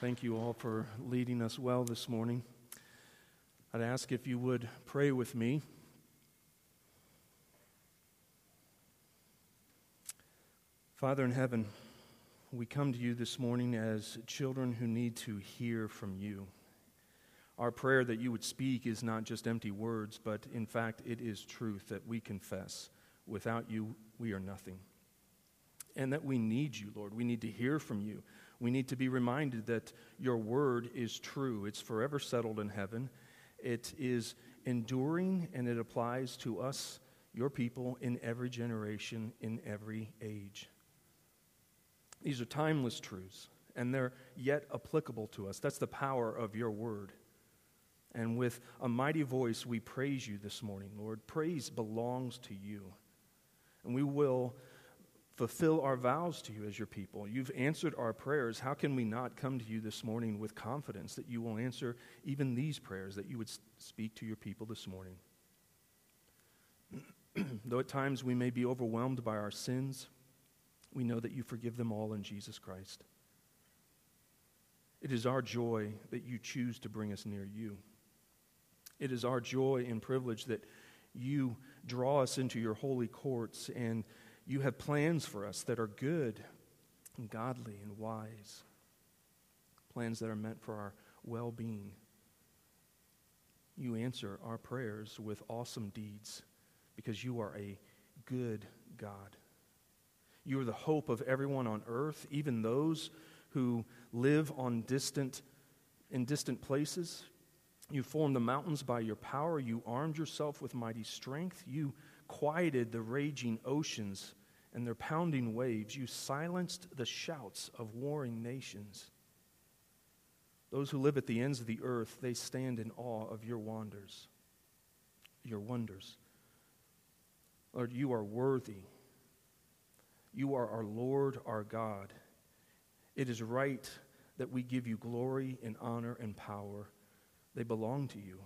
Thank you all for leading us well this morning. I'd ask if you would pray with me. Father in heaven, we come to you this morning as children who need to hear from you. Our prayer that you would speak is not just empty words, but in fact, it is truth that we confess. Without you, we are nothing. And that we need you, Lord. We need to hear from you. We need to be reminded that your word is true. It's forever settled in heaven. It is enduring, and it applies to us, your people, in every generation, in every age. These are timeless truths, and they're yet applicable to us. That's the power of your word. And with a mighty voice, we praise you this morning, Lord. Praise belongs to you. And we will fulfill our vows to you as your people. You've answered our prayers. How can we not come to you this morning with confidence that you will answer even these prayers, that you would speak to your people this morning? Though at times we may be overwhelmed by our sins, we know that you forgive them all in Jesus Christ. It is our joy that you choose to bring us near you. It is our joy and privilege that you draw us into your holy courts and you have plans for us that are good and godly and wise, plans that are meant for our well being. You answer our prayers with awesome deeds because you are a good God. You are the hope of everyone on earth, even those who live on distant, in distant places. You formed the mountains by your power. You armed yourself with mighty strength. You quieted the raging oceans and their pounding waves. You silenced the shouts of warring nations. Those who live at the ends of the earth, they stand in awe of your wonders, your wonders. Lord, you are worthy you are our Lord, our God. It is right that we give you glory and honor and power. They belong to you.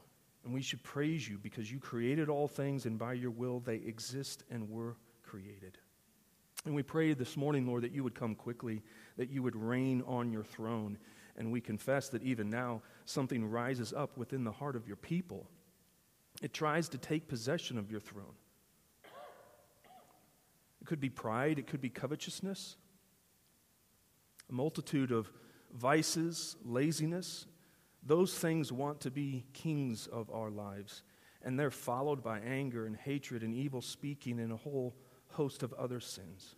And we should praise you because you created all things, and by your will they exist and were created. And we pray this morning, Lord, that you would come quickly, that you would reign on your throne. And we confess that even now something rises up within the heart of your people. It tries to take possession of your throne. It could be pride, it could be covetousness, a multitude of vices, laziness. Those things want to be kings of our lives, and they're followed by anger and hatred and evil speaking and a whole host of other sins.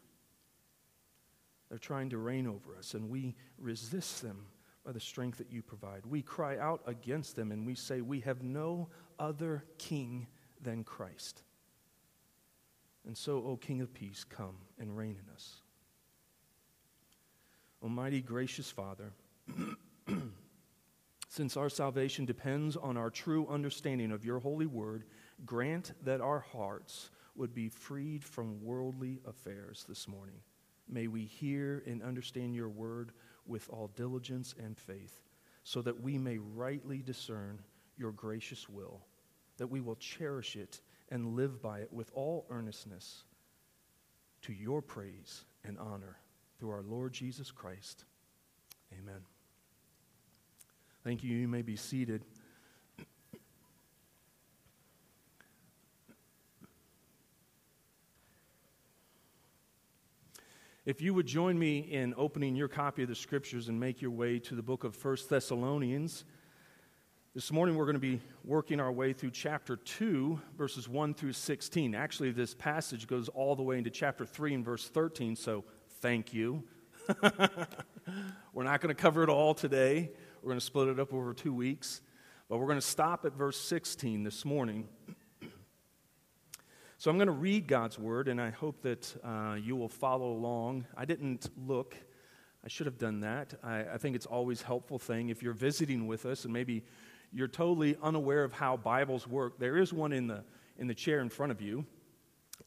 They're trying to reign over us, and we resist them by the strength that you provide. We cry out against them and we say, We have no other king than Christ. And so, O King of Peace, come and reign in us. Almighty gracious Father, since our salvation depends on our true understanding of your holy word, grant that our hearts would be freed from worldly affairs this morning. May we hear and understand your word with all diligence and faith, so that we may rightly discern your gracious will, that we will cherish it and live by it with all earnestness to your praise and honor through our Lord Jesus Christ. Amen. Thank you. You may be seated. If you would join me in opening your copy of the scriptures and make your way to the book of First Thessalonians, this morning we're going to be working our way through chapter 2, verses 1 through 16. Actually, this passage goes all the way into chapter 3 and verse 13, so thank you. we're not going to cover it all today. We're going to split it up over two weeks, but we're going to stop at verse 16 this morning. So I'm going to read God's word, and I hope that uh, you will follow along. I didn't look. I should have done that. I, I think it's always helpful thing if you're visiting with us and maybe you're totally unaware of how Bibles work, there is one in the, in the chair in front of you.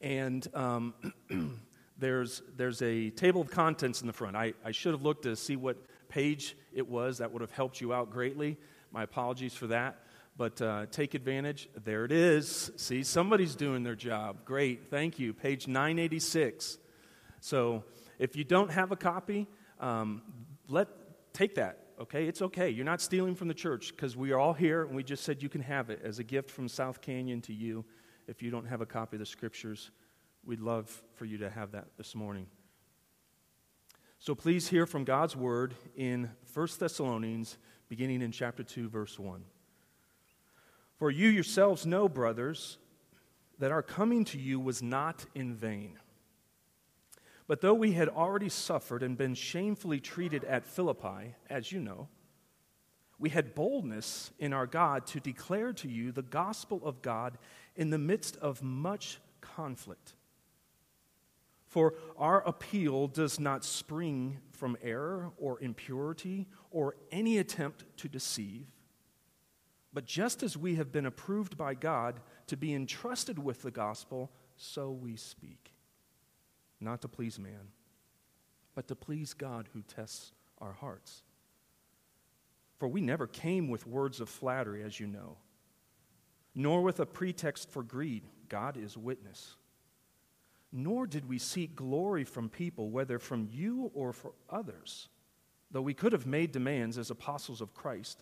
And um, there's, there's a table of contents in the front. I, I should have looked to see what page it was. That would have helped you out greatly. My apologies for that. But uh, take advantage. There it is. See, somebody's doing their job. Great. Thank you. Page 986. So if you don't have a copy, um, let, take that okay? It's okay. You're not stealing from the church because we are all here and we just said you can have it as a gift from South Canyon to you. If you don't have a copy of the scriptures, we'd love for you to have that this morning. So please hear from God's word in 1 Thessalonians, beginning in chapter 2, verse 1. For you yourselves know, brothers, that our coming to you was not in vain. But though we had already suffered and been shamefully treated at Philippi, as you know, we had boldness in our God to declare to you the gospel of God in the midst of much conflict. For our appeal does not spring from error or impurity or any attempt to deceive. But just as we have been approved by God to be entrusted with the gospel, so we speak not to please man, but to please God who tests our hearts. For we never came with words of flattery, as you know, nor with a pretext for greed. God is witness. Nor did we seek glory from people, whether from you or for others, though we could have made demands as apostles of Christ,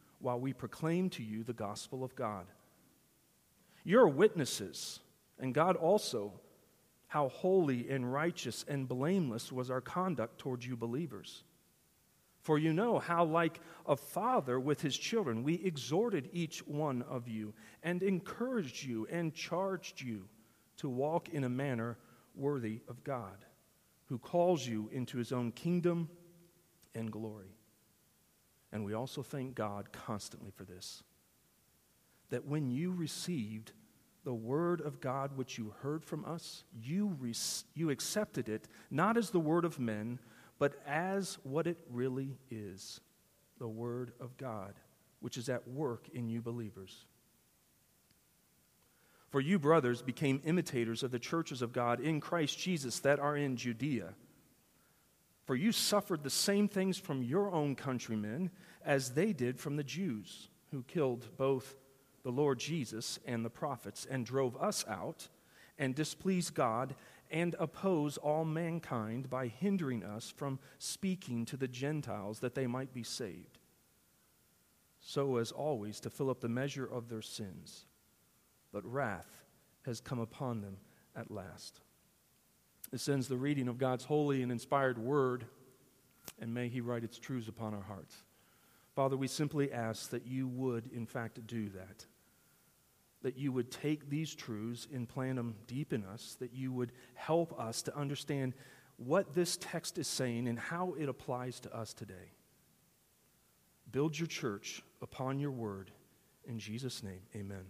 while we proclaim to you the gospel of God. You're witnesses, and God also how holy and righteous and blameless was our conduct towards you believers. For you know how, like a father with his children, we exhorted each one of you and encouraged you and charged you to walk in a manner worthy of God, who calls you into his own kingdom and glory. And we also thank God constantly for this that when you received the word of God which you heard from us, you, re- you accepted it not as the word of men, but as what it really is the word of God, which is at work in you believers. For you, brothers, became imitators of the churches of God in Christ Jesus that are in Judea. For you suffered the same things from your own countrymen as they did from the Jews, who killed both the Lord Jesus and the prophets, and drove us out, and displeased God, and oppose all mankind by hindering us from speaking to the Gentiles that they might be saved, so as always to fill up the measure of their sins. But wrath has come upon them at last. This ends the reading of God's holy and inspired word, and may He write its truths upon our hearts. Father, we simply ask that you would, in fact, do that that you would take these truths and plant them deep in us, that you would help us to understand what this text is saying and how it applies to us today. Build your church upon your word. In Jesus' name, amen.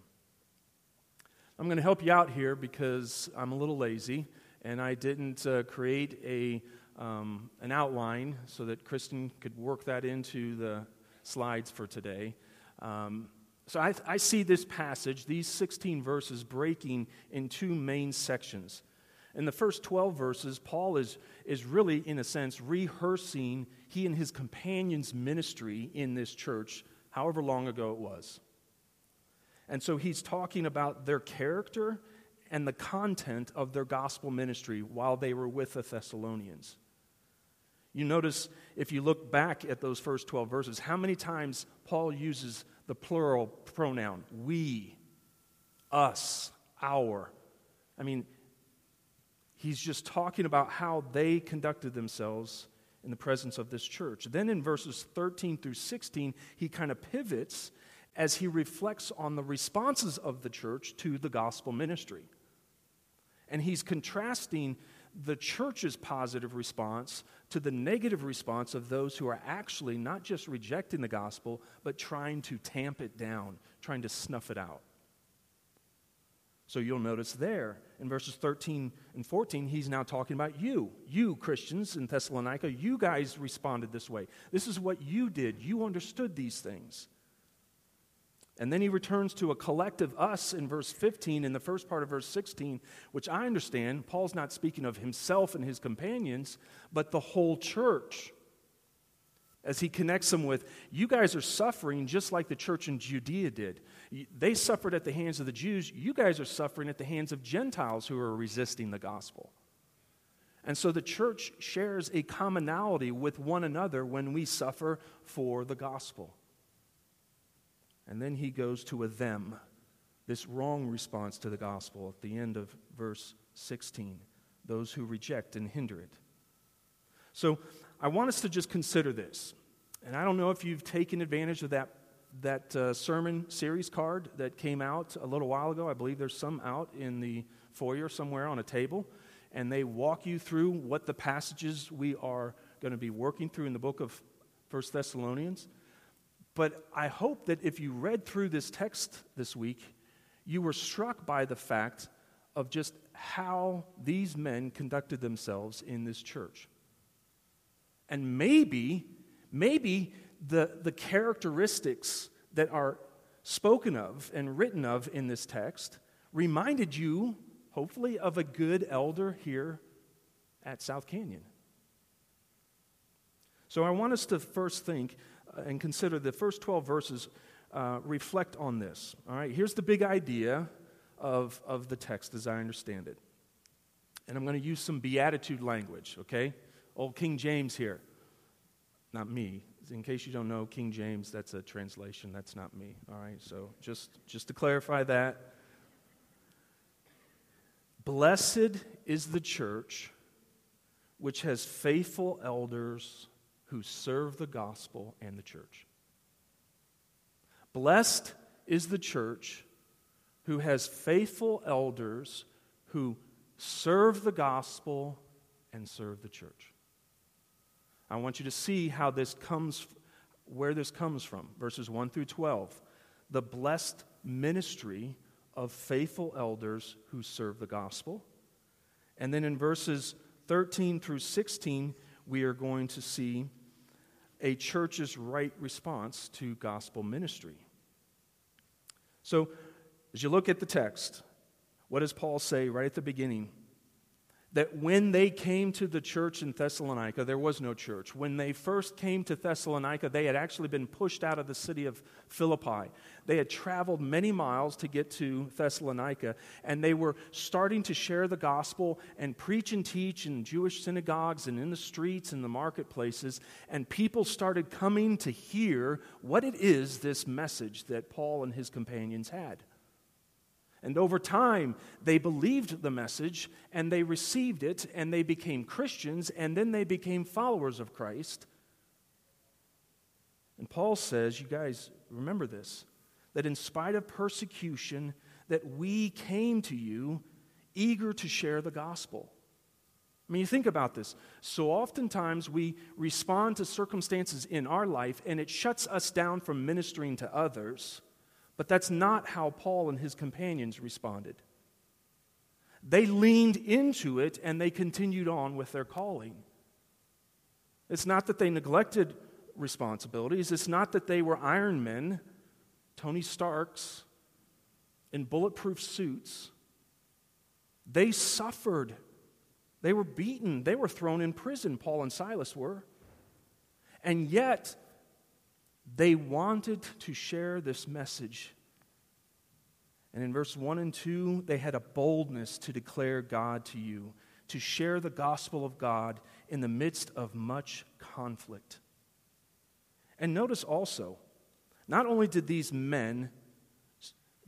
I'm going to help you out here because I'm a little lazy and I didn't uh, create a, um, an outline so that Kristen could work that into the slides for today. Um, so I, I see this passage, these 16 verses, breaking in two main sections. In the first 12 verses, Paul is, is really, in a sense, rehearsing he and his companions' ministry in this church, however long ago it was. And so he's talking about their character and the content of their gospel ministry while they were with the Thessalonians. You notice, if you look back at those first 12 verses, how many times Paul uses the plural pronoun we, us, our. I mean, he's just talking about how they conducted themselves in the presence of this church. Then in verses 13 through 16, he kind of pivots as he reflects on the responses of the church to the gospel ministry. And he's contrasting the church's positive response to the negative response of those who are actually not just rejecting the gospel, but trying to tamp it down, trying to snuff it out. So you'll notice there in verses 13 and 14, he's now talking about you. You, Christians in Thessalonica, you guys responded this way. This is what you did. You understood these things. And then he returns to a collective us in verse 15 in the first part of verse 16, which I understand Paul's not speaking of himself and his companions, but the whole church as he connects them with, you guys are suffering just like the church in Judea did. They suffered at the hands of the Jews. You guys are suffering at the hands of Gentiles who are resisting the gospel. And so the church shares a commonality with one another when we suffer for the gospel. And then he goes to a them, this wrong response to the gospel at the end of verse 16 those who reject and hinder it. So I want us to just consider this. And I don't know if you've taken advantage of that, that uh, sermon series card that came out a little while ago. I believe there's some out in the foyer somewhere on a table. And they walk you through what the passages we are going to be working through in the book of First Thessalonians. But I hope that if you read through this text this week, you were struck by the fact of just how these men conducted themselves in this church. And maybe, maybe the, the characteristics that are spoken of and written of in this text reminded you, hopefully, of a good elder here at South Canyon. So I want us to first think and consider the first 12 verses uh, reflect on this. All right, here's the big idea of, of the text as I understand it. And I'm going to use some beatitude language, okay? Old King James here. Not me. In case you don't know, King James, that's a translation. That's not me. All right, so just, just to clarify that. Blessed is the church which has faithful elders who serve the gospel and the church. Blessed is the church who has faithful elders who serve the gospel and serve the church. I want you to see how this comes, where this comes from. Verses 1 through 12. The blessed ministry of faithful elders who serve the gospel. And then in verses 13 through 16, we are going to see a church's right response to gospel ministry. So, as you look at the text, what does Paul say right at the beginning? That when they came to the church in Thessalonica, there was no church. When they first came to Thessalonica, they had actually been pushed out of the city of Philippi. They had traveled many miles to get to Thessalonica, and they were starting to share the gospel and preach and teach in Jewish synagogues and in the streets and the marketplaces. And people started coming to hear what it is this message that Paul and his companions had. And over time, they believed the message and they received it and they became Christians and then they became followers of Christ. And Paul says, you guys remember this, that in spite of persecution, that we came to you eager to share the gospel. I mean, you think about this. So oftentimes we respond to circumstances in our life and it shuts us down from ministering to others. But that's not how Paul and his companions responded. They leaned into it and they continued on with their calling. It's not that they neglected responsibilities, it's not that they were Iron Men, Tony Starks, in bulletproof suits. They suffered. They were beaten. They were thrown in prison, Paul and Silas were. And yet, they wanted to share this message. And in verse 1 and 2, they had a boldness to declare God to you, to share the gospel of God in the midst of much conflict. And notice also, not only did these men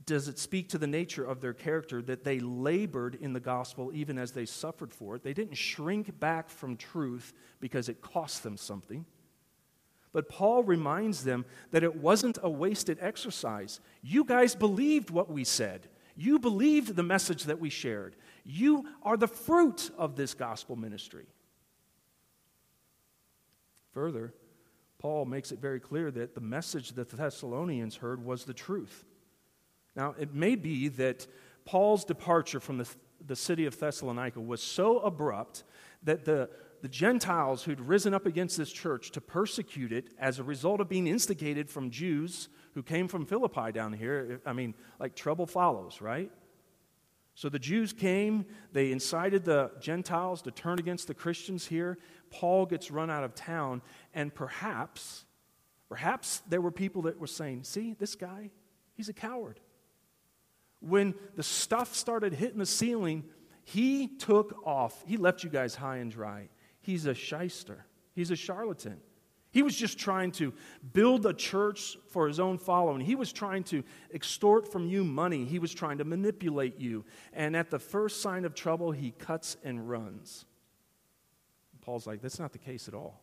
does it speak to the nature of their character that they labored in the gospel even as they suffered for it. They didn't shrink back from truth because it cost them something. But Paul reminds them that it wasn't a wasted exercise. You guys believed what we said, you believed the message that we shared. You are the fruit of this gospel ministry. Further, Paul makes it very clear that the message that the Thessalonians heard was the truth. Now, it may be that Paul's departure from the, the city of Thessalonica was so abrupt that the, the Gentiles who'd risen up against this church to persecute it as a result of being instigated from Jews who came from Philippi down here, I mean, like trouble follows, right? So the Jews came, they incited the Gentiles to turn against the Christians here. Paul gets run out of town, and perhaps, perhaps there were people that were saying, See, this guy, he's a coward. When the stuff started hitting the ceiling, he took off. He left you guys high and dry. He's a shyster, he's a charlatan. He was just trying to build a church for his own following. He was trying to extort from you money. He was trying to manipulate you. And at the first sign of trouble, he cuts and runs. Paul's like, that's not the case at all.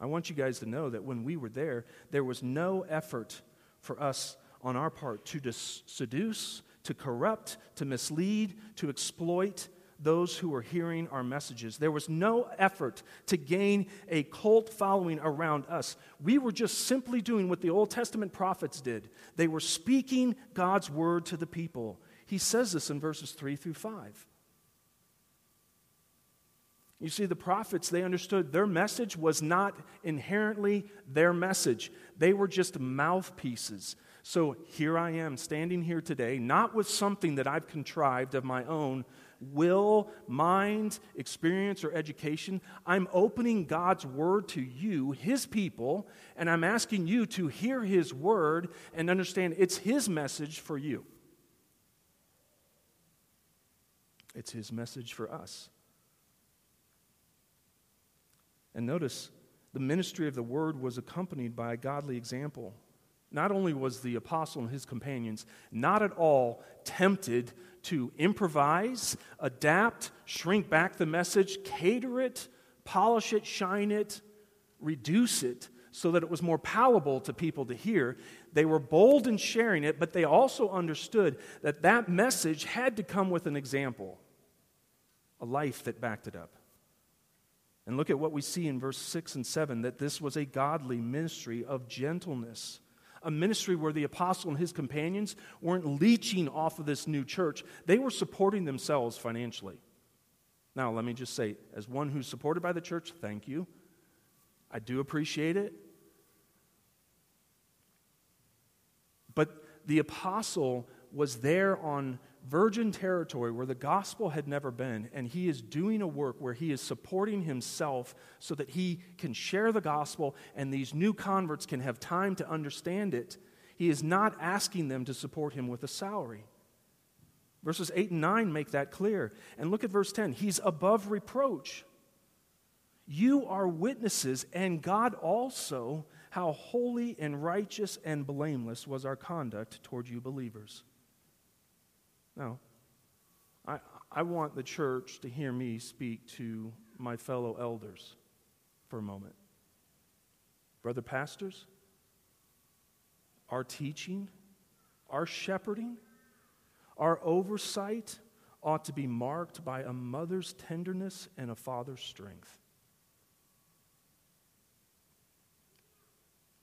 I want you guys to know that when we were there, there was no effort for us on our part to dis- seduce, to corrupt, to mislead, to exploit, those who were hearing our messages. There was no effort to gain a cult following around us. We were just simply doing what the Old Testament prophets did. They were speaking God's word to the people. He says this in verses 3 through 5. You see, the prophets, they understood their message was not inherently their message. They were just mouthpieces. So here I am, standing here today, not with something that I've contrived of my own, will, mind, experience, or education. I'm opening God's word to you, His people, and I'm asking you to hear His word and understand it's His message for you. It's His message for us. And notice, the ministry of the word was accompanied by a godly example. Not only was the apostle and his companions not at all tempted to improvise, adapt, shrink back the message, cater it, polish it, shine it, reduce it so that it was more palatable to people to hear. They were bold in sharing it, but they also understood that that message had to come with an example, a life that backed it up. And look at what we see in verse 6 and 7 that this was a godly ministry of gentleness a ministry where the apostle and his companions weren't leeching off of this new church, they were supporting themselves financially. Now, let me just say, as one who's supported by the church, thank you. I do appreciate it. But the apostle was there on virgin territory where the gospel had never been, and he is doing a work where he is supporting himself so that he can share the gospel and these new converts can have time to understand it. He is not asking them to support him with a salary. Verses 8 and 9 make that clear. And look at verse 10 He's above reproach. You are witnesses, and God also, how holy and righteous and blameless was our conduct toward you believers. Now, I, I want the church to hear me speak to my fellow elders for a moment. Brother pastors, our teaching, our shepherding, our oversight ought to be marked by a mother's tenderness and a father's strength.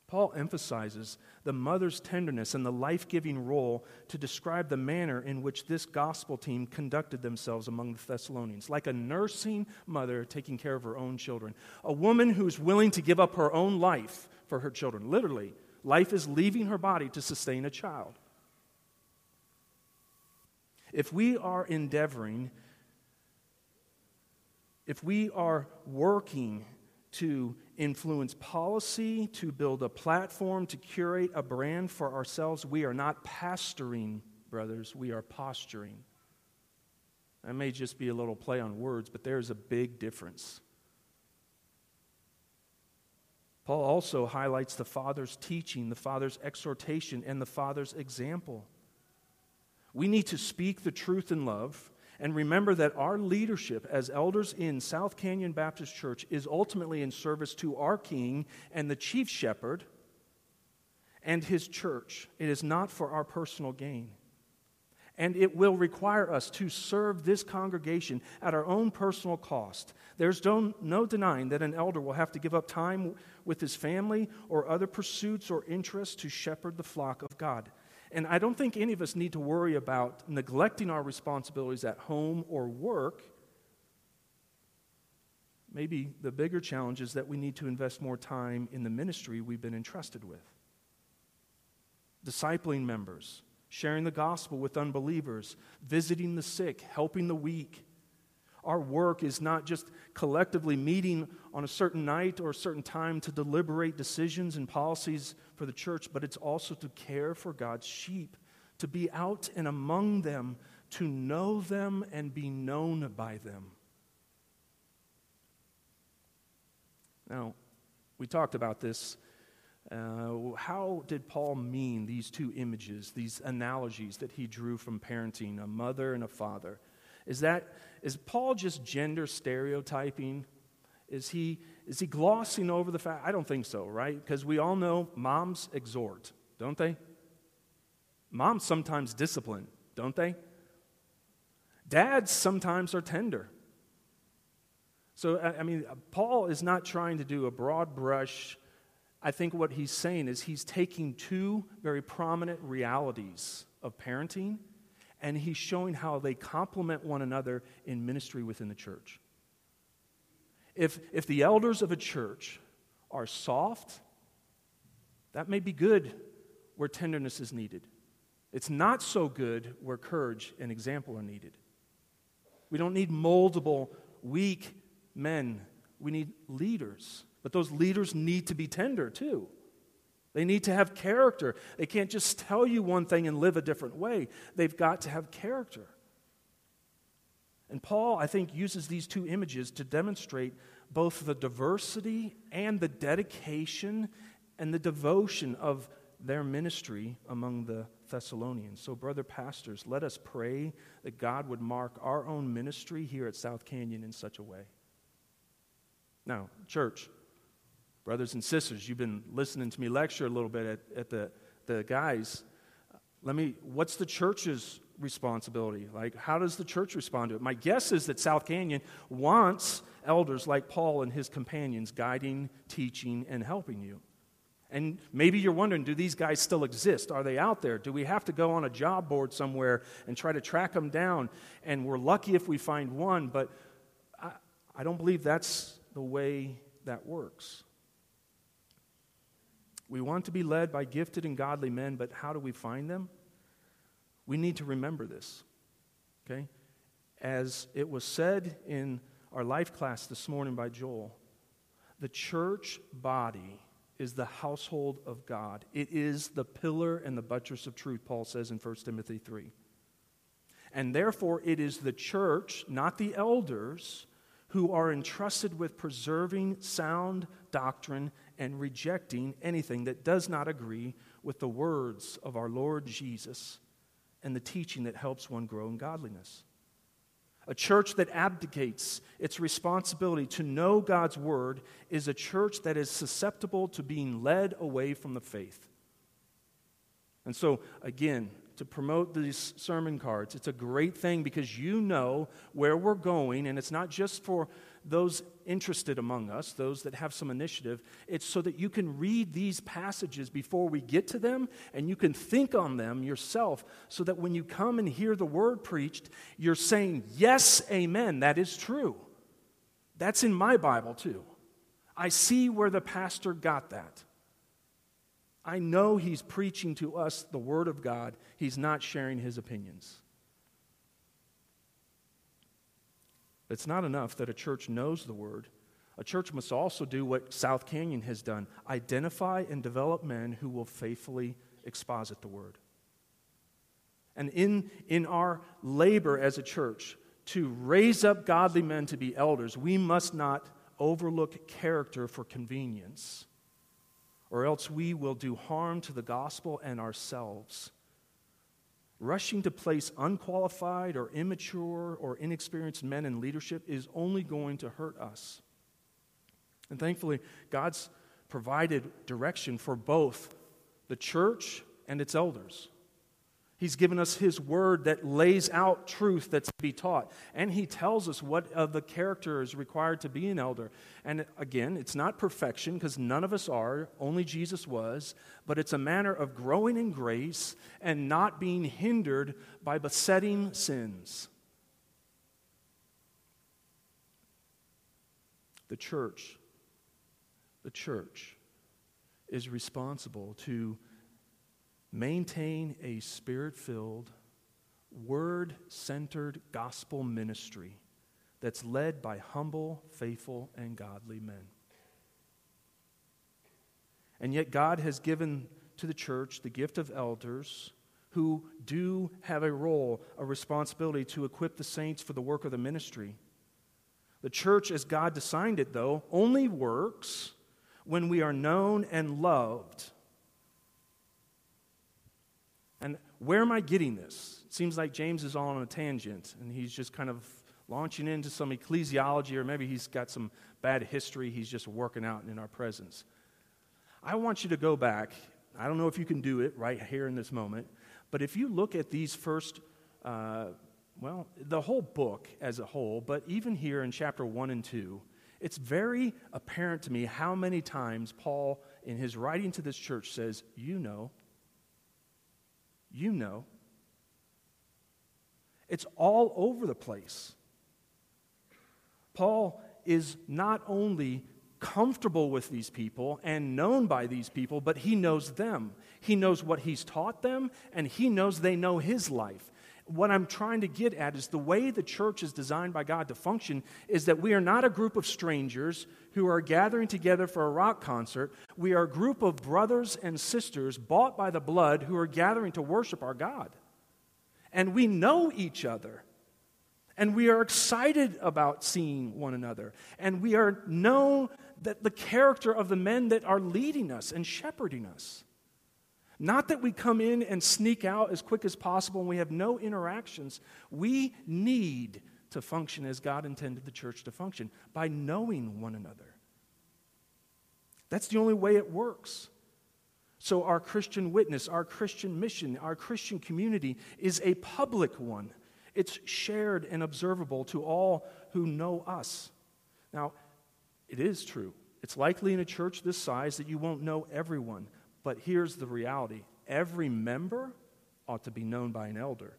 Paul emphasizes the mother's tenderness and the life giving role to describe the manner in which this gospel team conducted themselves among the Thessalonians, like a nursing mother taking care of her own children, a woman who's willing to give up her own life for her children. Literally, life is leaving her body to sustain a child. If we are endeavoring, if we are working to influence policy, to build a platform, to curate a brand for ourselves. We are not pastoring, brothers, we are posturing. That may just be a little play on words, but there's a big difference. Paul also highlights the Father's teaching, the Father's exhortation, and the Father's example. We need to speak the truth in love and remember that our leadership as elders in South Canyon Baptist Church is ultimately in service to our King and the chief shepherd and his church. It is not for our personal gain. And it will require us to serve this congregation at our own personal cost. There's no, denying that an elder will have to give up time with his family or other pursuits or interests to shepherd the flock of God. And I don't think any of us need to worry about neglecting our responsibilities at home or work. Maybe the bigger challenge is that we need to invest more time in the ministry we've been entrusted with. Discipling members, sharing the gospel with unbelievers, visiting the sick, helping the weak. Our work is not just collectively meeting on a certain night or a certain time to deliberate decisions and policies for the church, but it's also to care for God's sheep, to be out and among them, to know them and be known by them. Now, we talked about this uh, how did Paul mean these two images, these analogies that he drew from parenting, a mother and a father? Is that is Paul just gender stereotyping? Is he is he glossing over the fact? I don't think so, right? Because we all know moms exhort, don't they? Moms sometimes discipline, don't they? Dads sometimes are tender. So, I mean, Paul is not trying to do a broad brush I think what he's saying is he's taking two very prominent realities of parenting and he's showing how they complement one another in ministry within the church. If, if the elders of a church are soft, that may be good where tenderness is needed. It's not so good where courage and example are needed. We don't need moldable, weak men. We need leaders but those leaders need to be tender too. They need to have character. They can't just tell you one thing and live a different way. They've got to have character. And Paul, I think, uses these two images to demonstrate both the diversity and the dedication and the devotion of their ministry among the Thessalonians. So, brother pastors, let us pray that God would mark our own ministry here at South Canyon in such a way. Now, church, Brothers and sisters, you've been listening to me lecture a little bit at, at the, the guys. Let me, what's the church's responsibility? Like, how does the church respond to it? My guess is that South Canyon wants elders like Paul and his companions guiding, teaching, and helping you. And maybe you're wondering do these guys still exist? Are they out there? Do we have to go on a job board somewhere and try to track them down? And we're lucky if we find one, but I, I don't believe that's the way that works. We want to be led by gifted and godly men, but how do we find them? We need to remember this. Okay? As it was said in our life class this morning by Joel, the church body is the household of God. It is the pillar and the buttress of truth, Paul says in 1 Timothy 3. And therefore, it is the church, not the elders, who are entrusted with preserving sound doctrine and rejecting anything that does not agree with the words of our Lord Jesus and the teaching that helps one grow in godliness. A church that abdicates its responsibility to know God's word is a church that is susceptible to being led away from the faith. And so, again, to promote these sermon cards, it's a great thing because you know where we're going, and it's not just for those interested among us, those that have some initiative, it's so that you can read these passages before we get to them and you can think on them yourself so that when you come and hear the word preached, you're saying, Yes, amen, that is true. That's in my Bible too. I see where the pastor got that. I know he's preaching to us the Word of God, he's not sharing his opinions. It's not enough that a church knows the word. A church must also do what South Canyon has done identify and develop men who will faithfully exposit the word. And in, in our labor as a church to raise up godly men to be elders, we must not overlook character for convenience, or else we will do harm to the gospel and ourselves rushing to place unqualified or immature or inexperienced men in leadership is only going to hurt us. And thankfully, God's provided direction for both the church and its elders. He's given us His word that lays out truth that's to be taught. And He tells us what of the character is required to be an elder. And again, it's not perfection because none of us are, only Jesus was, but it's a manner of growing in grace and not being hindered by besetting sins. The church, the church is responsible to maintain a spirit filled, word centered gospel ministry that's led by humble, faithful, and godly men. And yet, God has given to the church the gift of elders who do have a role, a responsibility to equip the saints for the work of the ministry. The church, as God designed it, though, only works when we are known and loved and where am I getting this? It seems like James is all on a tangent and he's just kind of launching into some ecclesiology, or maybe he's got some bad history he's just working out in our presence. I want you to go back. I don't know if you can do it right here in this moment, but if you look at these first, uh, well, the whole book as a whole, but even here in chapter 1 and 2, it's very apparent to me how many times Paul, in his writing to this church, says, You know, you know. It's all over the place. Paul is not only comfortable with these people and known by these people, but he knows them. He knows what he's taught them, and he knows they know his life what I'm trying to get at is the way the church is designed by God to function is that we are not a group of strangers who are gathering together for a rock concert. We are a group of brothers and sisters bought by the blood who are gathering to worship our God. And we know each other. And we are excited about seeing one another. And we are know that the character of the men that are leading us and shepherding us. Not that we come in and sneak out as quick as possible and we have no interactions. We need to function as God intended the church to function by knowing one another. That's the only way it works. So, our Christian witness, our Christian mission, our Christian community is a public one. It's shared and observable to all who know us. Now, it is true. It's likely in a church this size that you won't know everyone. But here's the reality every member ought to be known by an elder.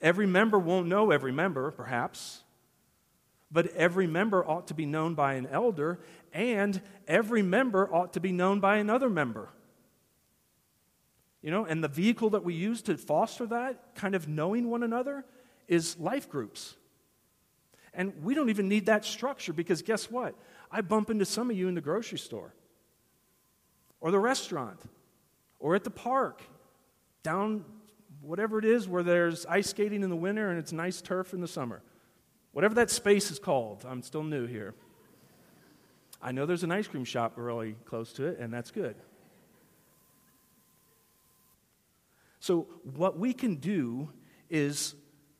Every member won't know every member, perhaps, but every member ought to be known by an elder, and every member ought to be known by another member. You know, and the vehicle that we use to foster that, kind of knowing one another, is life groups. And we don't even need that structure because guess what? I bump into some of you in the grocery store or the restaurant or at the park, down whatever it is where there's ice skating in the winter and it's nice turf in the summer. Whatever that space is called, I'm still new here. I know there's an ice cream shop really close to it, and that's good. So, what we can do is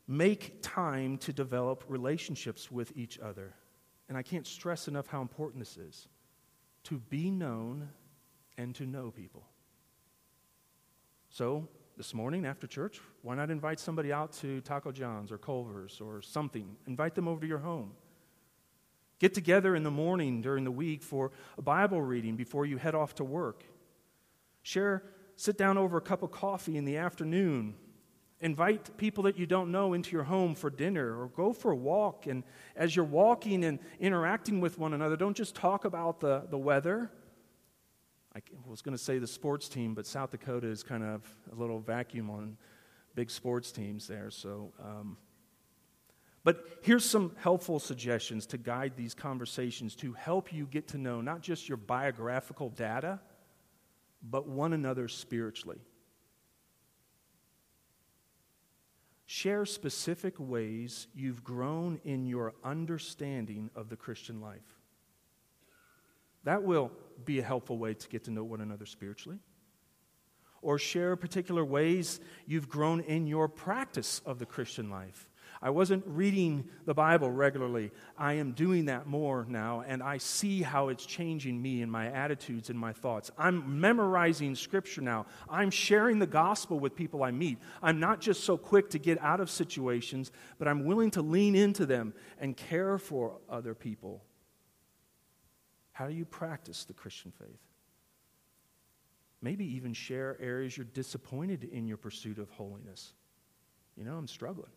make time to develop relationships with each other. And I can't stress enough how important this is to be known and to know people. So, this morning after church, why not invite somebody out to Taco John's or Culver's or something? Invite them over to your home. Get together in the morning during the week for a Bible reading before you head off to work. Share, sit down over a cup of coffee in the afternoon. Invite people that you don't know into your home for dinner or go for a walk. And as you're walking and interacting with one another, don't just talk about the, the weather I was going to say the sports team, but South Dakota is kind of a little vacuum on big sports teams there. So, um, but here's some helpful suggestions to guide these conversations to help you get to know not just your biographical data, but one another spiritually. Share specific ways you've grown in your understanding of the Christian life. That will be a helpful way to get to know one another spiritually. Or share particular ways you've grown in your practice of the Christian life. I wasn't reading the Bible regularly. I am doing that more now, and I see how it's changing me and my attitudes and my thoughts. I'm memorizing Scripture now. I'm sharing the gospel with people I meet. I'm not just so quick to get out of situations, but I'm willing to lean into them and care for other people. How do you practice the Christian faith? Maybe even share areas you're disappointed in your pursuit of holiness. You know, I'm struggling.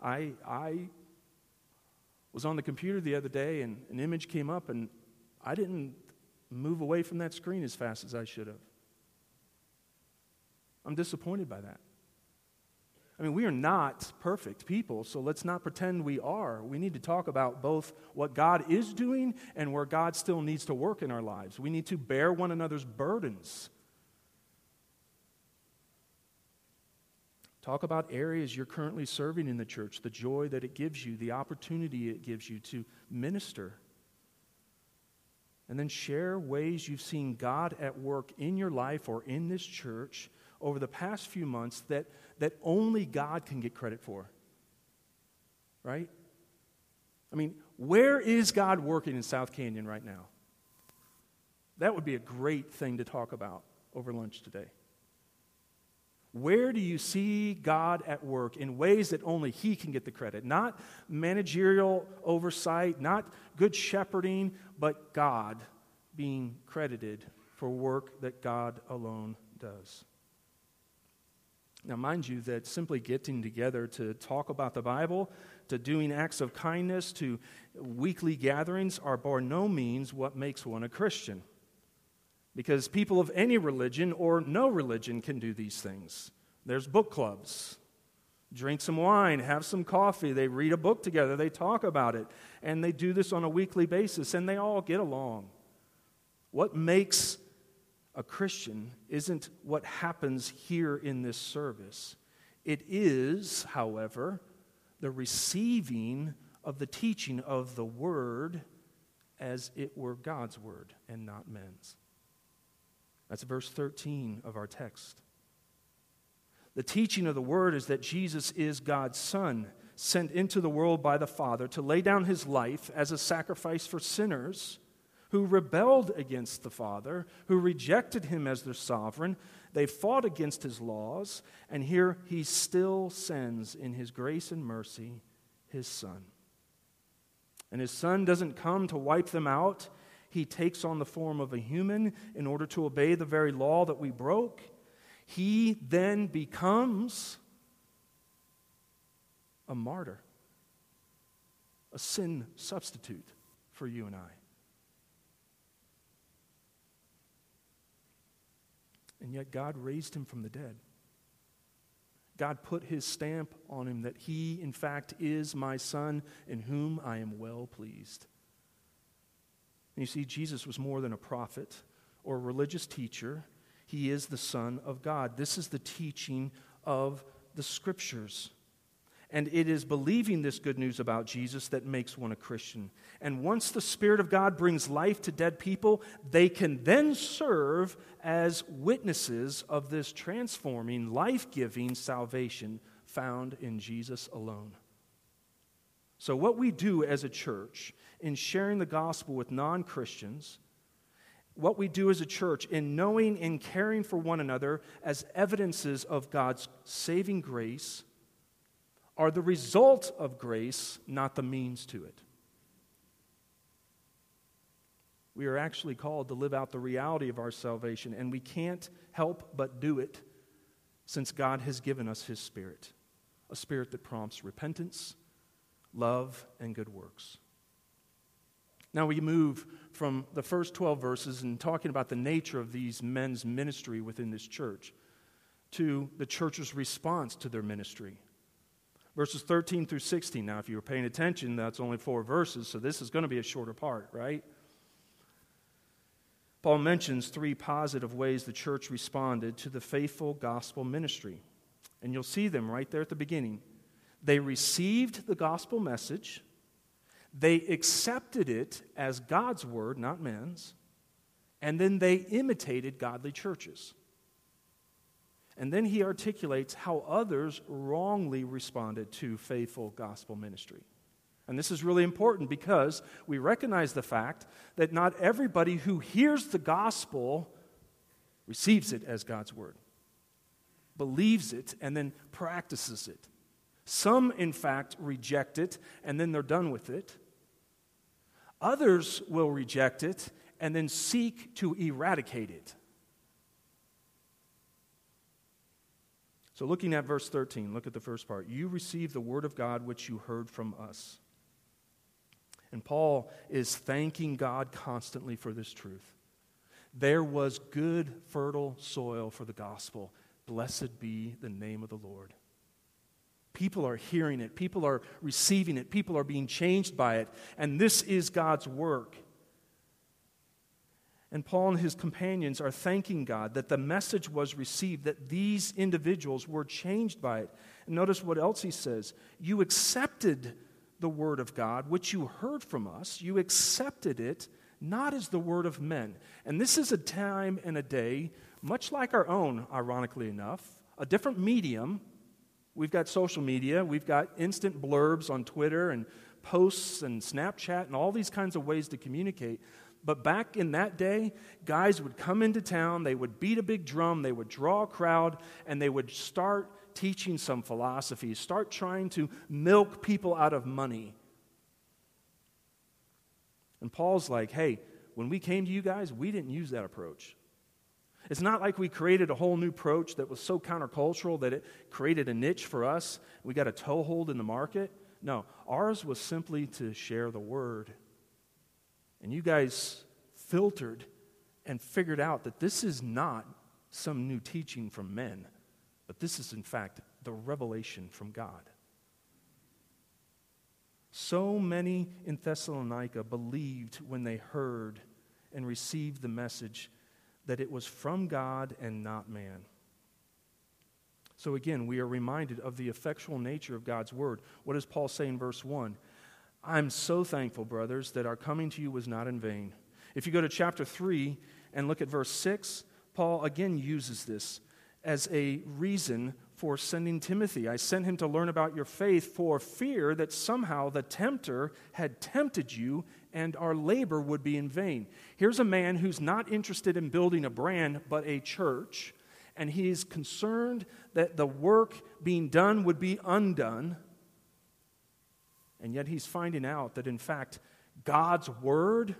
I, I was on the computer the other day and an image came up, and I didn't move away from that screen as fast as I should have. I'm disappointed by that. I mean, we are not perfect people, so let's not pretend we are. We need to talk about both what God is doing and where God still needs to work in our lives. We need to bear one another's burdens. Talk about areas you're currently serving in the church, the joy that it gives you, the opportunity it gives you to minister. And then share ways you've seen God at work in your life or in this church over the past few months that, that only God can get credit for. Right? I mean, where is God working in South Canyon right now? That would be a great thing to talk about over lunch today. Where do you see God at work in ways that only He can get the credit? Not managerial oversight, not good shepherding, but God being credited for work that God alone does. Now, mind you, that simply getting together to talk about the Bible, to doing acts of kindness, to weekly gatherings are by no means what makes one a Christian. Because people of any religion or no religion can do these things. There's book clubs. Drink some wine, have some coffee, they read a book together, they talk about it, and they do this on a weekly basis, and they all get along. What makes a Christian isn't what happens here in this service. It is, however, the receiving of the teaching of the Word as it were God's Word and not men's. That's verse 13 of our text. The teaching of the word is that Jesus is God's Son, sent into the world by the Father to lay down his life as a sacrifice for sinners who rebelled against the Father, who rejected him as their sovereign. They fought against his laws, and here he still sends in his grace and mercy his Son. And his Son doesn't come to wipe them out he takes on the form of a human in order to obey the very law that we broke. He then becomes a martyr, a sin substitute for you and I. And yet, God raised him from the dead. God put his stamp on him that he, in fact, is my son in whom I am well pleased. And you see, Jesus was more than a prophet or a religious teacher, he is the Son of God. This is the teaching of the Scriptures. And it is believing this good news about Jesus that makes one a Christian. And once the Spirit of God brings life to dead people, they can then serve as witnesses of this transforming, life giving salvation found in Jesus alone. So, what we do as a church in sharing the gospel with non Christians, what we do as a church in knowing and caring for one another as evidences of God's saving grace, are the result of grace, not the means to it. We are actually called to live out the reality of our salvation, and we can't help but do it since God has given us His Spirit a spirit that prompts repentance love, and good works. Now we move from the first 12 verses and talking about the nature of these men's ministry within this church to the church's response to their ministry. Verses 13 through 16. Now, if you were paying attention, that's only four verses, so this is going to be a shorter part, right? Paul mentions three positive ways the church responded to the faithful gospel ministry. And you'll see them right there at the beginning. They received the gospel message, they accepted it as God's word, not man's, and then they imitated godly churches. And then he articulates how others wrongly responded to faithful gospel ministry. And this is really important because we recognize the fact that not everybody who hears the gospel receives it as God's word, believes it, and then practices it. Some, in fact, reject it and then they're done with it. Others will reject it and then seek to eradicate it. So, looking at verse 13, look at the first part. You received the word of God which you heard from us. And Paul is thanking God constantly for this truth. There was good, fertile soil for the gospel. Blessed be the name of the Lord. People are hearing it, people are receiving it, people are being changed by it, and this is God's work. And Paul and his companions are thanking God that the message was received, that these individuals were changed by it. And notice what else he says You accepted the word of God, which you heard from us, you accepted it not as the word of men. And this is a time and a day, much like our own, ironically enough, a different medium We've got social media, we've got instant blurbs on Twitter and posts and Snapchat and all these kinds of ways to communicate. But back in that day, guys would come into town, they would beat a big drum, they would draw a crowd, and they would start teaching some philosophy, start trying to milk people out of money. And Paul's like, hey, when we came to you guys, we didn't use that approach. It's not like we created a whole new approach that was so countercultural that it created a niche for us. We got a toehold in the market. No, ours was simply to share the word. And you guys filtered and figured out that this is not some new teaching from men, but this is, in fact, the revelation from God. So many in Thessalonica believed when they heard and received the message that it was from God and not man. So again, we are reminded of the effectual nature of God's word. What does Paul say in verse 1? I'm so thankful, brothers, that our coming to you was not in vain. If you go to chapter 3 and look at verse 6, Paul again uses this as a reason for sending Timothy. I sent him to learn about your faith for fear that somehow the tempter had tempted you and our labor would be in vain. Here's a man who's not interested in building a brand, but a church, and he's concerned that the work being done would be undone. And yet he's finding out that, in fact, God's word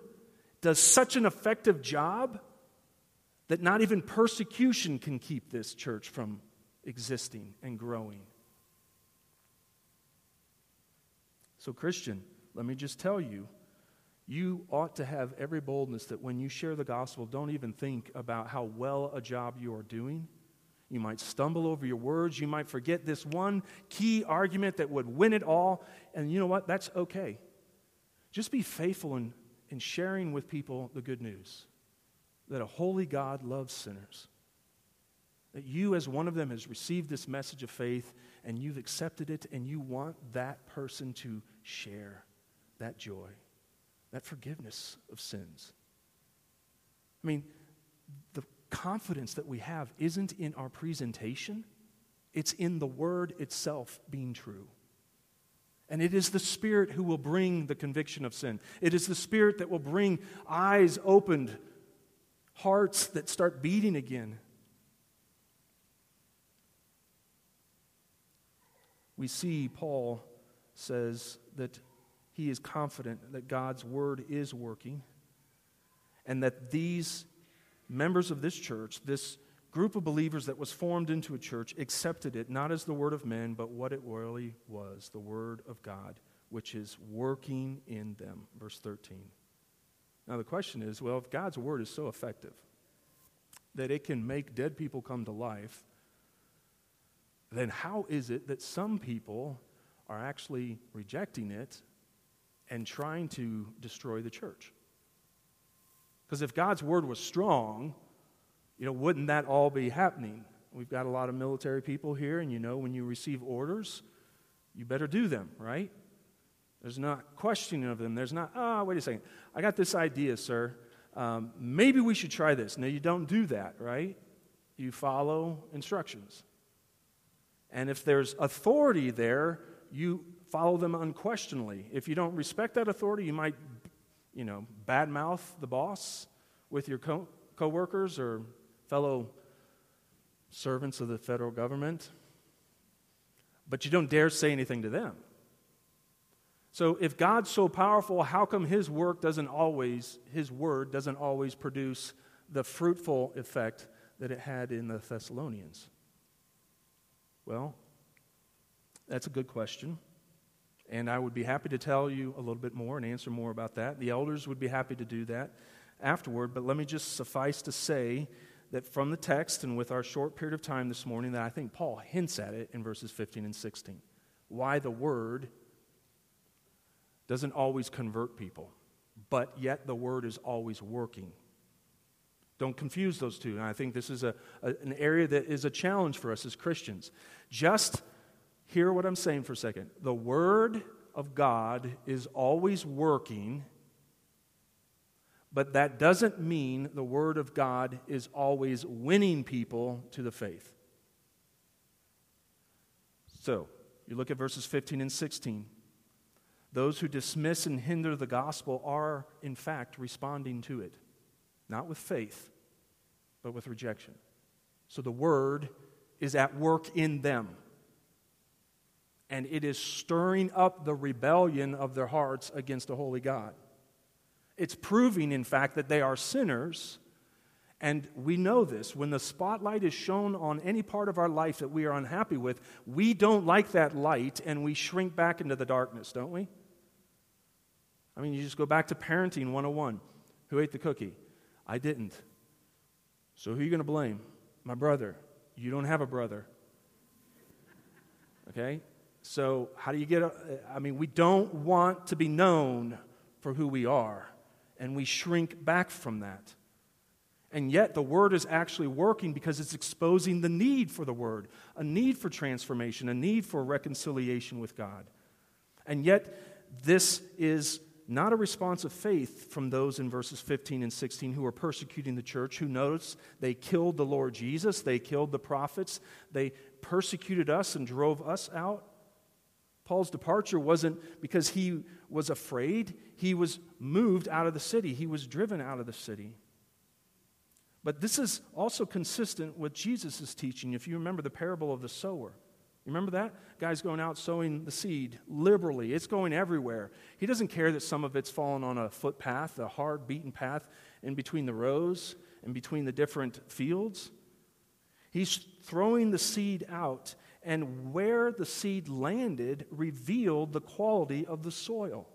does such an effective job that not even persecution can keep this church from existing and growing. So, Christian, let me just tell you you ought to have every boldness that when you share the gospel, don't even think about how well a job you are doing. You might stumble over your words. You might forget this one key argument that would win it all. And you know what? That's okay. Just be faithful in, in sharing with people the good news that a holy God loves sinners. That you, as one of them, has received this message of faith and you've accepted it and you want that person to share that joy that forgiveness of sins. I mean, the confidence that we have isn't in our presentation, it's in the word itself being true. And it is the Spirit who will bring the conviction of sin. It is the Spirit that will bring eyes opened, hearts that start beating again. We see Paul says that he is confident that God's word is working and that these members of this church, this group of believers that was formed into a church, accepted it not as the word of men, but what it really was the word of God, which is working in them. Verse 13. Now, the question is well, if God's word is so effective that it can make dead people come to life, then how is it that some people are actually rejecting it and trying to destroy the church. Because if God's word was strong, you know, wouldn't that all be happening? We've got a lot of military people here, and you know, when you receive orders, you better do them, right? There's not questioning of them. There's not, oh, wait a second. I got this idea, sir. Um, maybe we should try this. No, you don't do that, right? you follow instructions. And if there's authority there, you follow them unquestioningly. If you don't respect that authority, you might, you know, badmouth the boss with your co- coworkers or fellow servants of the federal government. But you don't dare say anything to them. So if God's so powerful, how come his work doesn't always, his word doesn't always produce the fruitful effect that it had in the Thessalonians? Well, that's a good question. And I would be happy to tell you a little bit more and answer more about that. The elders would be happy to do that afterward, but let me just suffice to say that from the text and with our short period of time this morning, that I think Paul hints at it in verses 15 and 16. Why the word doesn't always convert people, but yet the word is always working. Don't confuse those two. And I think this is a, a, an area that is a challenge for us as Christians. Just hear what I'm saying for a second. The Word of God is always working, but that doesn't mean the Word of God is always winning people to the faith. So, you look at verses 15 and 16. Those who dismiss and hinder the gospel are, in fact, responding to it, not with faith, but with rejection. So the word is at work in them and it is stirring up the rebellion of their hearts against a holy God. It's proving, in fact, that they are sinners. And we know this. When the spotlight is shown on any part of our life that we are unhappy with, we don't like that light and we shrink back into the darkness, don't we? I mean, you just go back to parenting 101. Who ate the cookie? I didn't. So who are you going to blame? My brother. You don't have a brother. Okay? So, how do you get? Uh, I mean, we don't want to be known for who we are, and we shrink back from that. And yet, the word is actually working because it's exposing the need for the word, a need for transformation, a need for reconciliation with God. And yet, this is not a response of faith from those in verses 15 and 16 who are persecuting the church, who notice they killed the Lord Jesus, they killed the prophets, they persecuted us and drove us out. Paul's departure wasn't because he was afraid, he was moved out of the city, he was driven out of the city. But this is also consistent with Jesus' teaching. If you remember the parable of the sower, you remember that? Guy's going out sowing the seed liberally. It's going everywhere. He doesn't care that some of it's fallen on a footpath, a hard beaten path in between the rows and between the different fields. He's throwing the seed out and where the seed landed revealed the quality of the soil.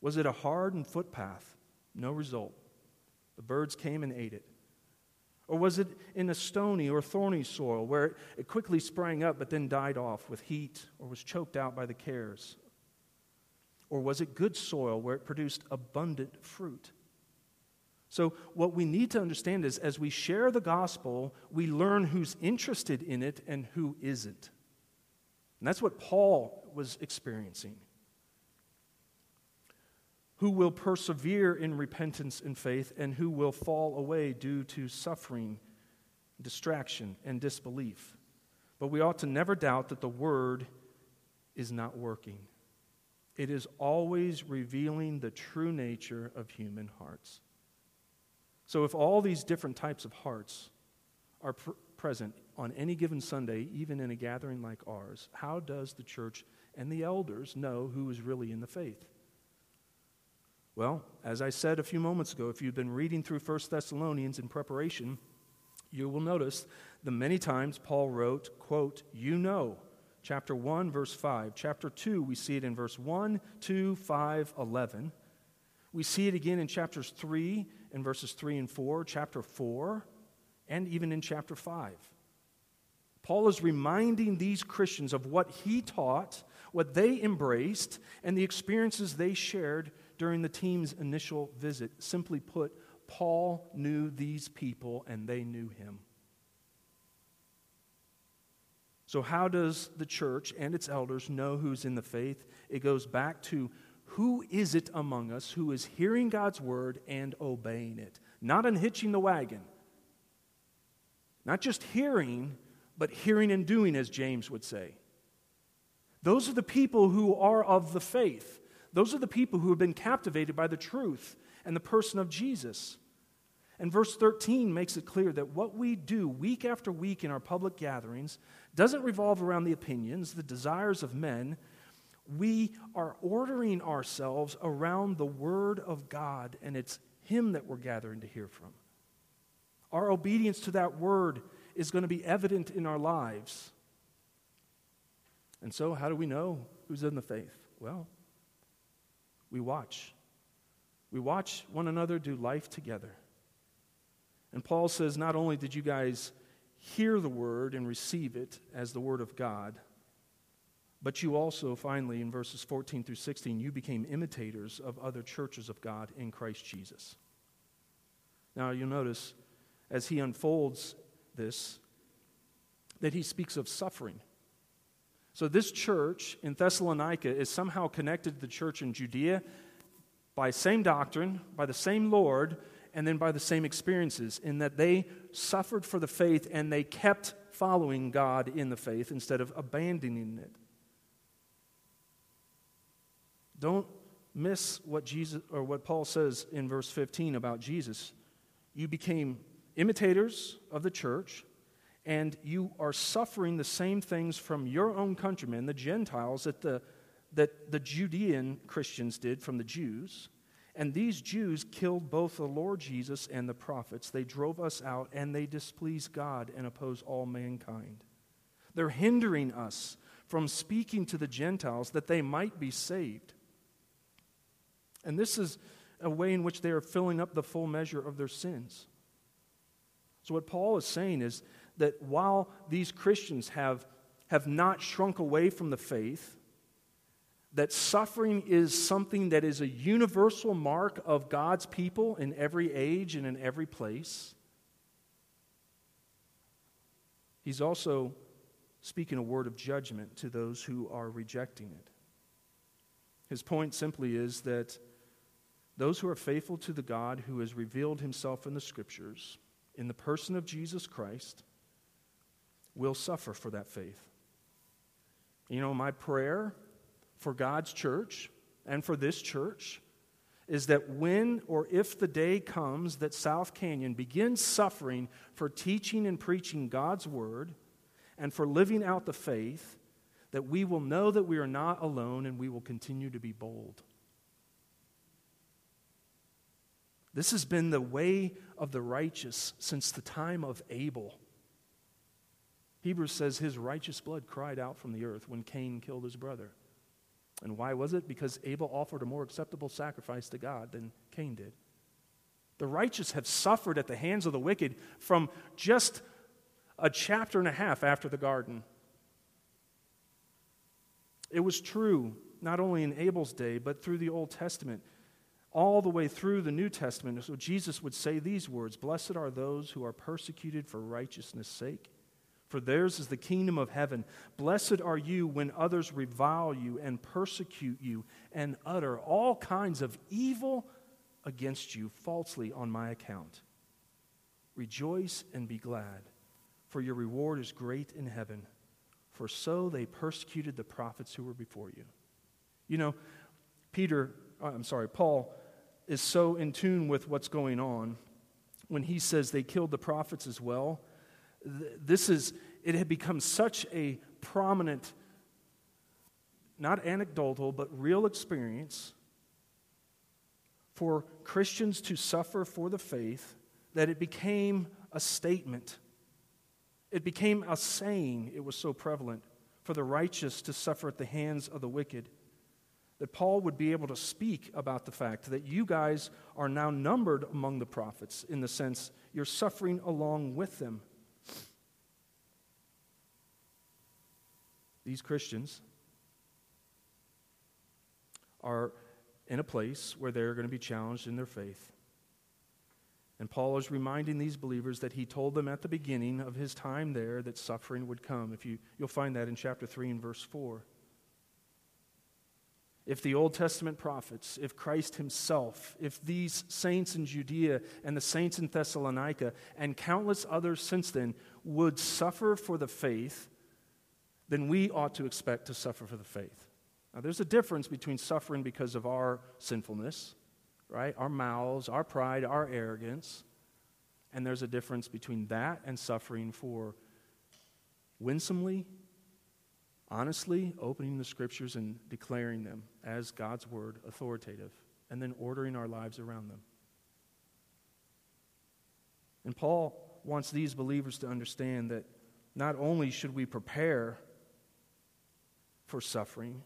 Was it a hardened footpath? No result. The birds came and ate it. Or was it in a stony or thorny soil where it quickly sprang up but then died off with heat or was choked out by the cares? Or was it good soil where it produced abundant fruit? So, what we need to understand is as we share the gospel, we learn who's interested in it and who isn't. And that's what Paul was experiencing. Who will persevere in repentance and faith, and who will fall away due to suffering, distraction, and disbelief. But we ought to never doubt that the word is not working. It is always revealing the true nature of human hearts. So, if all these different types of hearts are pr- present on any given Sunday, even in a gathering like ours, how does the church and the elders know who is really in the faith? Well, as I said a few moments ago, if you've been reading through 1 Thessalonians in preparation, you will notice the many times Paul wrote, quote, you know, chapter 1, verse 5. Chapter 2, we see it in verse 1, 2, 5, 11. We see it again in chapters 3 in verses 3 and 4, chapter 4, and even in chapter 5. Paul is reminding these Christians of what he taught, what they embraced, and the experiences they shared during the team's initial visit. Simply put, Paul knew these people and they knew him. So, how does the church and its elders know who's in the faith? It goes back to who is it among us who is hearing God's word and obeying it? Not unhitching the wagon, Not just hearing, but hearing and doing, as James would say. Those are the people who are of the faith. Those are the people who have been captivated by the truth and the person of Jesus. And verse 13 makes it clear that what we do week after week in our public gatherings doesn't revolve around the opinions, the desires of men. We are ordering ourselves around the Word of God, and it's Him that we're gathering to hear from. Our obedience to that Word is going to be evident in our lives. And so, how do we know who's in the faith? Well, we watch. We watch one another do life together. And Paul says, not only did you guys hear the word and receive it as the word of God, but you also, finally, in verses 14 through 16, you became imitators of other churches of God in Christ Jesus. Now, you'll notice as he unfolds this that he speaks of suffering. So, this church in Thessalonica is somehow connected to the church in Judea by same doctrine, by the same Lord, and then by the same experiences, in that they suffered for the faith and they kept following God in the faith instead of abandoning it. Don't miss what Jesus or what Paul says in verse 15 about Jesus. You became imitators of the church, and you are suffering the same things from your own countrymen, the Gentiles, that the, that the Judean Christians did from the Jews. And these Jews killed both the Lord Jesus and the prophets. They drove us out, and they displease God and oppose all mankind. They're hindering us from speaking to the Gentiles that they might be saved. And this is a way in which they are filling up the full measure of their sins. So, what Paul is saying is that while these Christians have, have not shrunk away from the faith, that suffering is something that is a universal mark of God's people in every age and in every place. He's also speaking a word of judgment to those who are rejecting it. His point simply is that those who are faithful to the God who has revealed himself in the scriptures, in the person of Jesus Christ, will suffer for that faith. You know, my prayer for God's church and for this church is that when or if the day comes that South Canyon begins suffering for teaching and preaching God's word and for living out the faith, that we will know that we are not alone and we will continue to be bold. This has been the way of the righteous since the time of Abel. Hebrews says his righteous blood cried out from the earth when Cain killed his brother. And why was it? Because Abel offered a more acceptable sacrifice to God than Cain did. The righteous have suffered at the hands of the wicked from just a chapter and a half after the garden. It was true not only in Abel's day, but through the Old Testament, all the way through the New Testament. So Jesus would say these words Blessed are those who are persecuted for righteousness' sake for theirs is the kingdom of heaven. Blessed are you when others revile you and persecute you and utter all kinds of evil against you falsely on my account. Rejoice and be glad, for your reward is great in heaven, for so they persecuted the prophets who were before you. You know, Peter, uh, I'm sorry, Paul is so in tune with what's going on when he says they killed the prophets as well this is, it had become such a prominent, not anecdotal, but real experience for Christians to suffer for the faith that it became a statement. It became a saying, it was so prevalent, for the righteous to suffer at the hands of the wicked. That Paul would be able to speak about the fact that you guys are now numbered among the prophets in the sense you're suffering along with them. These Christians are in a place where they're going to be challenged in their faith. And Paul is reminding these believers that he told them at the beginning of his time there that suffering would come. If you, you'll find that in chapter 3 and verse 4. If the Old Testament prophets, if Christ himself, if these saints in Judea and the saints in Thessalonica and countless others since then would suffer for the faith, then we ought to expect to suffer for the faith. Now, there's a difference between suffering because of our sinfulness, right? Our mouths, our pride, our arrogance. And there's a difference between that and suffering for winsomely honestly opening the scriptures and declaring them as God's word authoritative, and then ordering our lives around them. And Paul wants these believers to understand that not only should we prepare for suffering,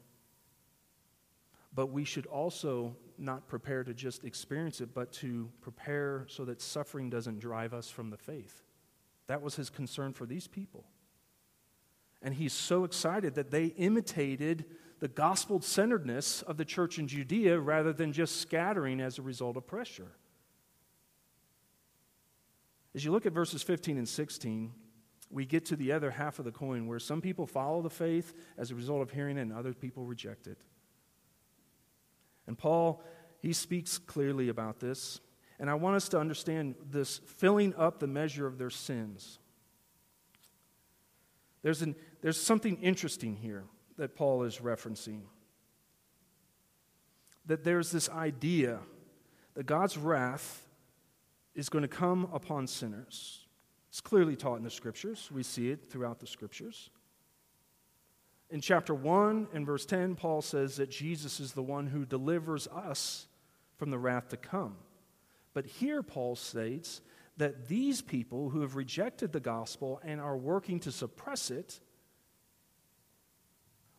but we should also not prepare to just experience it, but to prepare so that suffering doesn't drive us from the faith. That was his concern for these people. And he's so excited that they imitated the gospel centeredness of the church in Judea rather than just scattering as a result of pressure. As you look at verses 15 and 16, we get to the other half of the coin where some people follow the faith as a result of hearing it and other people reject it. And Paul, he speaks clearly about this. And I want us to understand this filling up the measure of their sins. There's, an, there's something interesting here that Paul is referencing. That there's this idea that God's wrath is going to come upon sinners. It's clearly taught in the scriptures. We see it throughout the scriptures. In chapter 1 and verse 10, Paul says that Jesus is the one who delivers us from the wrath to come. But here, Paul states that these people who have rejected the gospel and are working to suppress it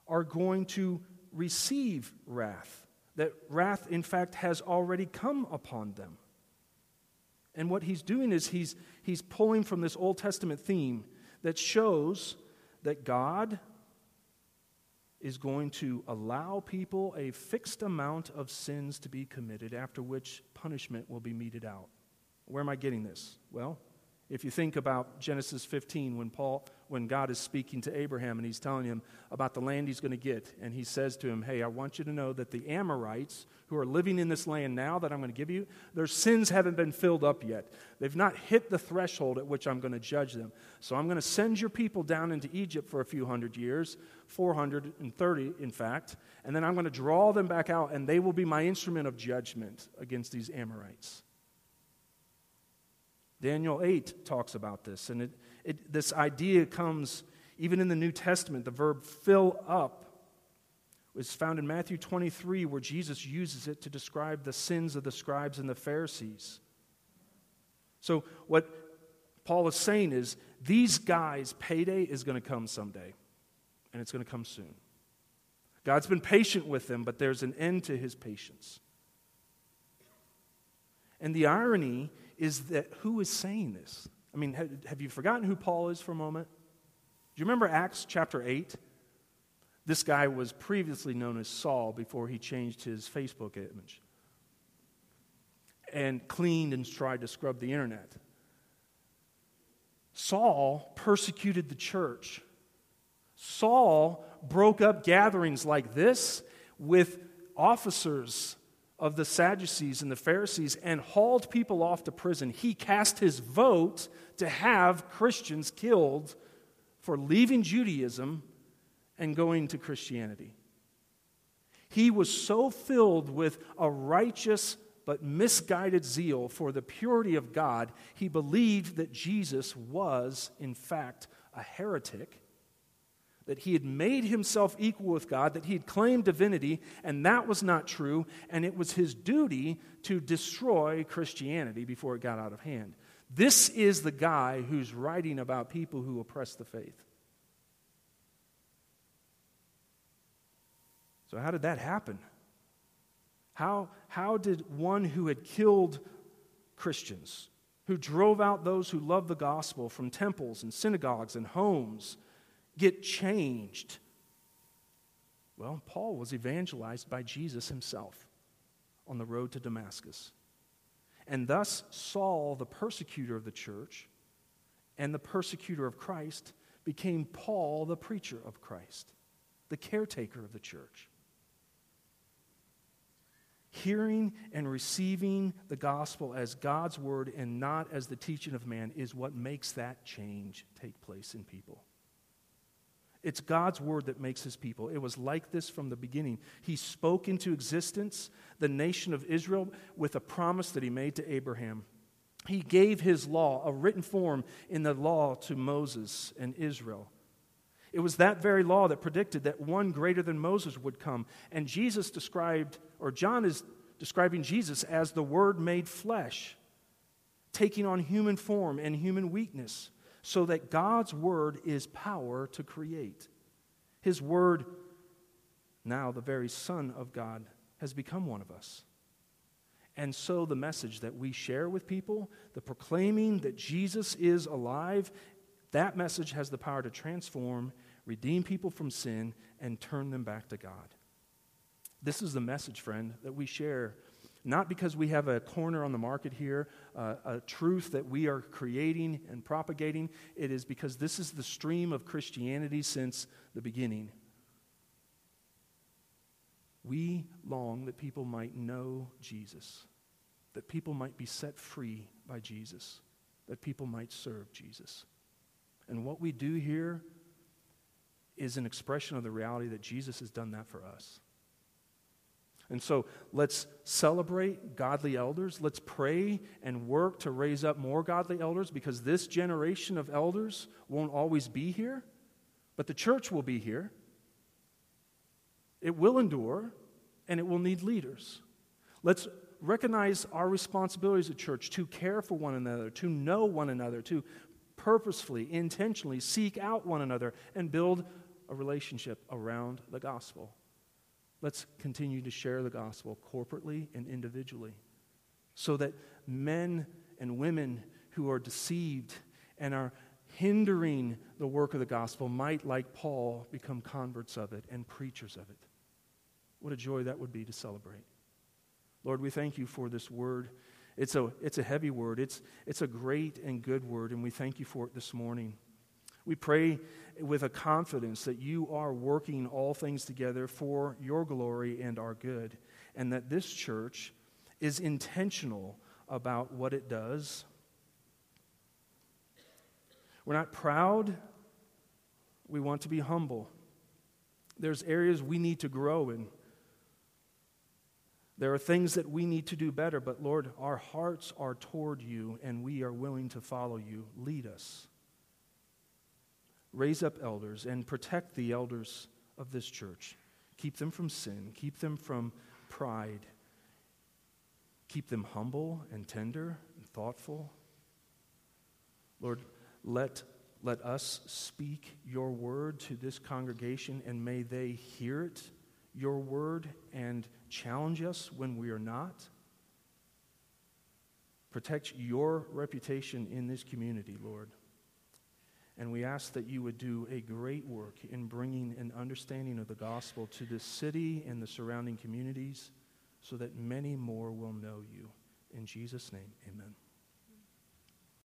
are going to receive wrath. That wrath, in fact, has already come upon them. And what he's doing is he's, he's pulling from this Old Testament theme that shows that God is going to allow people a fixed amount of sins to be committed, after which punishment will be meted out. Where am I getting this? Well, if you think about Genesis 15, when Paul, when God is speaking to Abraham and he's telling him about the land he's going to get, and he says to him, Hey, I want you to know that the Amorites who are living in this land now that I'm going to give you, their sins haven't been filled up yet. They've not hit the threshold at which I'm going to judge them. So I'm going to send your people down into Egypt for a few hundred years, 430 in fact, and then I'm going to draw them back out, and they will be my instrument of judgment against these Amorites. Daniel 8 talks about this, and it, it, this idea comes even in the New Testament. The verb fill up is found in Matthew 23, where Jesus uses it to describe the sins of the scribes and the Pharisees. So, what Paul is saying is these guys' payday is going to come someday, and it's going to come soon. God's been patient with them, but there's an end to his patience. And the irony is that who is saying this? I mean, have, you forgotten who Paul is for a moment? Do you remember Acts chapter 8? This guy was previously known as Saul before he changed his Facebook image and cleaned and tried to scrub the internet. Saul persecuted the church. Saul broke up gatherings like this with officers of the Sadducees and the Pharisees and hauled people off to prison. He cast his vote to have Christians killed for leaving Judaism and going to Christianity. He was so filled with a righteous but misguided zeal for the purity of God, he believed that Jesus was, in fact, a heretic that he had made himself equal with God, that he had claimed divinity, and that was not true, and it was his duty to destroy Christianity before it got out of hand. This is the guy who's writing about people who oppress the faith. So, how did that happen? How, how did one who had killed Christians, who drove out those who loved the gospel from temples and synagogues and homes, get changed? Well, Paul was evangelized by Jesus himself on the road to Damascus. And thus, Saul, the persecutor of the church and the persecutor of Christ, became Paul, the preacher of Christ, the caretaker of the church. Hearing and receiving the gospel as God's word and not as the teaching of man is what makes that change take place in people. It's God's word that makes his people. It was like this from the beginning. He spoke into existence the nation of Israel with a promise that he made to Abraham. He gave his law, a written form in the law, to Moses and Israel. It was that very law that predicted that one greater than Moses would come. And Jesus described, or John is describing Jesus as the Word made flesh, taking on human form and human weakness so that God's word is power to create. His word, now the very Son of God, has become one of us. And so the message that we share with people, the proclaiming that Jesus is alive, that message has the power to transform, redeem people from sin, and turn them back to God. This is the message, friend, that we share not because we have a corner on the market here, uh, a truth that we are creating and propagating. It is because this is the stream of Christianity since the beginning. We long that people might know Jesus, that people might be set free by Jesus, that people might serve Jesus. And what we do here is an expression of the reality that Jesus has done that for us. And so let's celebrate godly elders. Let's pray and work to raise up more godly elders because this generation of elders won't always be here, but the church will be here. It will endure, and it will need leaders. Let's recognize our responsibility as a church to care for one another, to know one another, to purposefully, intentionally seek out one another and build a relationship around the gospel. Let's continue to share the gospel corporately and individually so that men and women who are deceived and are hindering the work of the gospel might, like Paul, become converts of it and preachers of it. What a joy that would be to celebrate. Lord, we thank you for this word. It's a, it's a heavy word, it's, it's a great and good word, and we thank you for it this morning. We pray with a confidence that you are working all things together for your glory and our good, and that this church is intentional about what it does. We're not proud, we want to be humble. There's areas we need to grow in. There are things that we need to do better, but Lord, our hearts are toward you and we are willing to follow you. Lead us raise up elders and protect the elders of this church. Keep them from sin, keep them from pride, keep them humble and tender and thoughtful. Lord, let, let us speak your word to this congregation, and may they hear it, your word, and challenge us when we are not. Protect your reputation in this community, Lord. And we ask that you would do a great work in bringing an understanding of the gospel to this city and the surrounding communities so that many more will know you. In Jesus' name, amen.